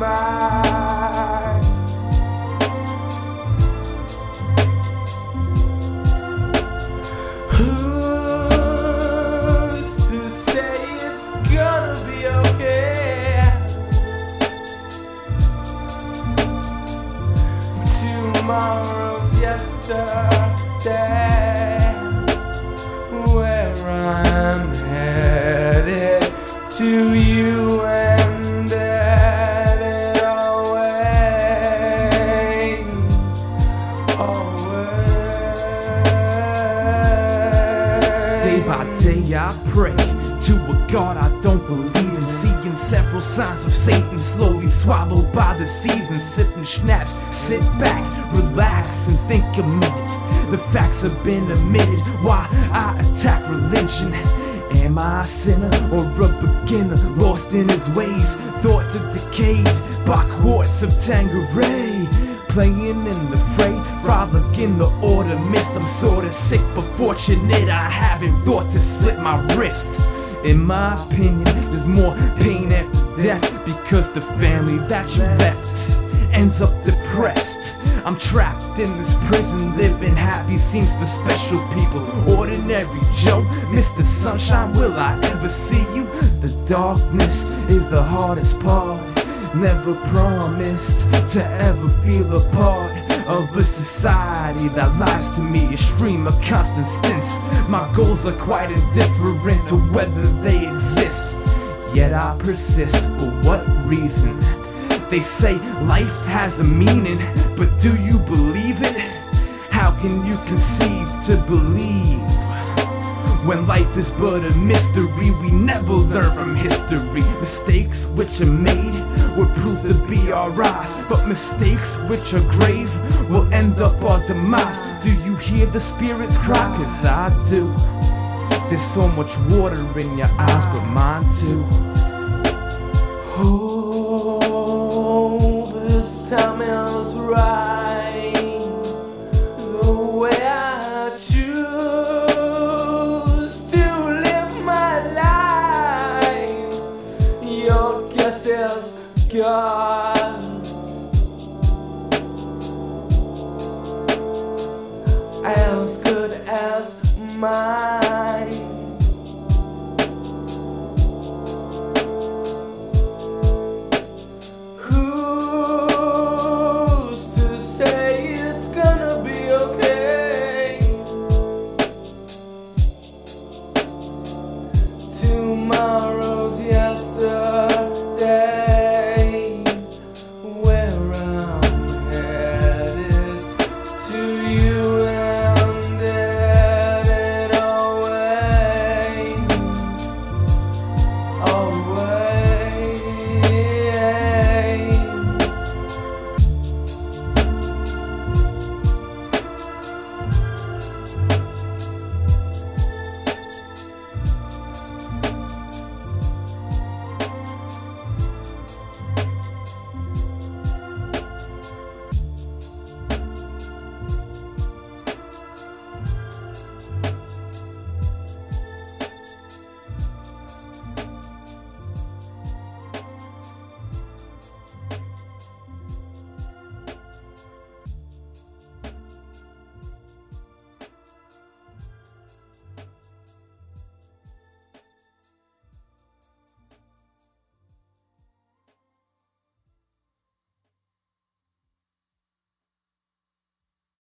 Who's to say it's gonna be okay? Tomorrow's yesterday. Where I'm headed to you by day I pray to a God I don't believe in. Seeing several signs of Satan slowly swallowed by the seasons. Sipping schnapps, sit back, relax, and think a minute. The facts have been admitted. Why I attack religion. Am I a sinner or a beginner lost in his ways? Thoughts are decayed by quarts of Tanqueray. Playing in the fray, frolicking the order missed. I'm sorta sick, but fortunate I haven't thought to slit my wrist. In my opinion, there's more pain after death because the family that you left ends up depressed. I'm trapped in this prison, living happy seems for special people. Ordinary Joe, Mr. Sunshine, will I ever see you? The darkness is the hardest part. Never promised to ever feel a part of a society that lies to me, a stream of constant stints. My goals are quite indifferent to whether they exist. Yet I persist for what reason? They say life has a meaning, but do you believe it? How can you conceive to believe? When life is but a mystery, we never learn from history. Mistakes which are made will prove to be our rise, but mistakes which are grave will end up our demise. Do you hear the spirits cry? Cause I do. There's so much water in your eyes, but mine too. Oh, time is as good as mine.